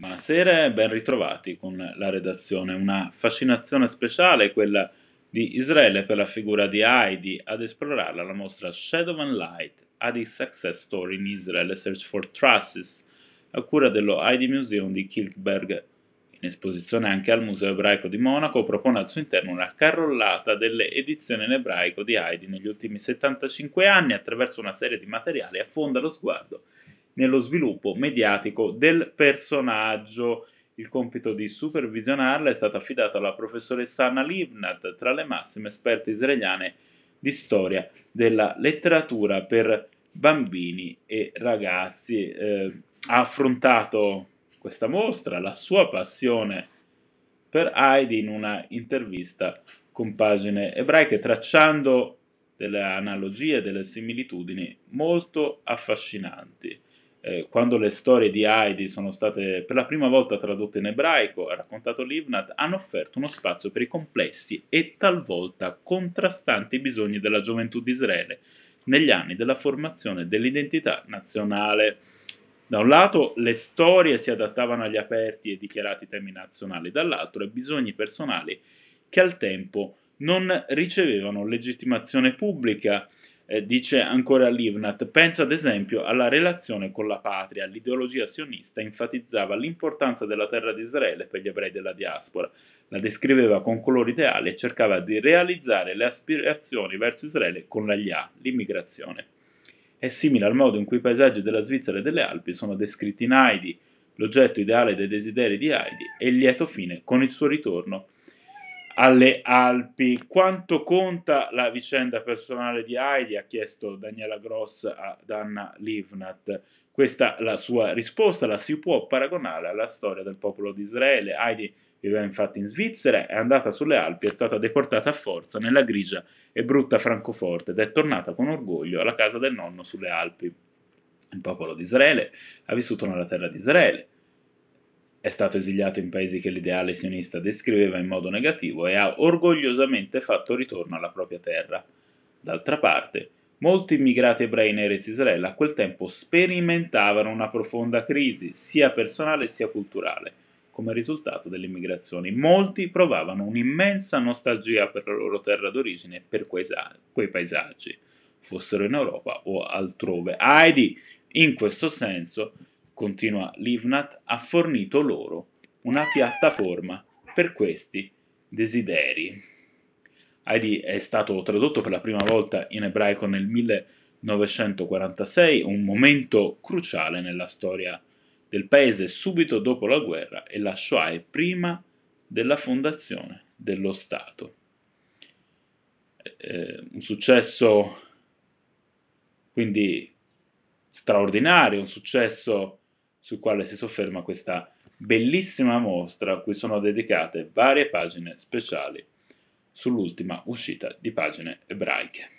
Buonasera e ben ritrovati con la redazione. Una fascinazione speciale quella di Israele per la figura di Heidi ad esplorarla la mostra Shadow and Light, Heidi Success Story in Israel, Search for Traces, a cura dello Heidi Museum di Kilkberg. In esposizione anche al Museo Ebraico di Monaco, propone al suo interno una carrollata delle edizioni in ebraico di Heidi negli ultimi 75 anni attraverso una serie di materiali affonda lo sguardo nello sviluppo mediatico del personaggio. Il compito di supervisionarla è stato affidato alla professoressa Anna Livnat, tra le massime esperte israeliane di storia della letteratura per bambini e ragazzi. Eh, ha affrontato questa mostra, la sua passione per Heidi in una intervista con pagine ebraiche, tracciando delle analogie, delle similitudini molto affascinanti eh, quando le storie di Heidi sono state per la prima volta tradotte in ebraico, ha raccontato Livnat, hanno offerto uno spazio per i complessi e talvolta contrastanti bisogni della gioventù di Israele negli anni della formazione dell'identità nazionale. Da un lato le storie si adattavano agli aperti e dichiarati temi nazionali, dall'altro ai bisogni personali che al tempo non ricevevano legittimazione pubblica eh, dice ancora Livnat, pensa ad esempio alla relazione con la patria. L'ideologia sionista enfatizzava l'importanza della terra di Israele per gli ebrei della diaspora, la descriveva con colori ideali e cercava di realizzare le aspirazioni verso Israele con la Yah, l'immigrazione. È simile al modo in cui i paesaggi della Svizzera e delle Alpi sono descritti in Heidi, l'oggetto ideale dei desideri di Heidi e il lieto fine con il suo ritorno alle Alpi. Quanto conta la vicenda personale di Heidi? Ha chiesto Daniela Gross ad Anna Livnat. Questa la sua risposta, la si può paragonare alla storia del popolo di Israele. Heidi viveva infatti in Svizzera, è andata sulle Alpi, è stata deportata a forza nella grigia e brutta Francoforte ed è tornata con orgoglio alla casa del nonno sulle Alpi. Il popolo di Israele ha vissuto nella terra di Israele, è stato esiliato in paesi che l'ideale sionista descriveva in modo negativo e ha orgogliosamente fatto ritorno alla propria terra. D'altra parte, molti immigrati ebrei in Erez Israele a quel tempo sperimentavano una profonda crisi, sia personale sia culturale, come risultato dell'immigrazione. Molti provavano un'immensa nostalgia per la loro terra d'origine e per quei paesaggi, fossero in Europa o altrove. Heidi, in questo senso, continua Livnat, ha fornito loro una piattaforma per questi desideri. Heidi è stato tradotto per la prima volta in ebraico nel 1946, un momento cruciale nella storia del paese subito dopo la guerra e la Shoah è prima della fondazione dello Stato. Eh, un successo quindi straordinario, un successo sul quale si sofferma questa bellissima mostra a cui sono dedicate varie pagine speciali sull'ultima uscita di pagine ebraiche.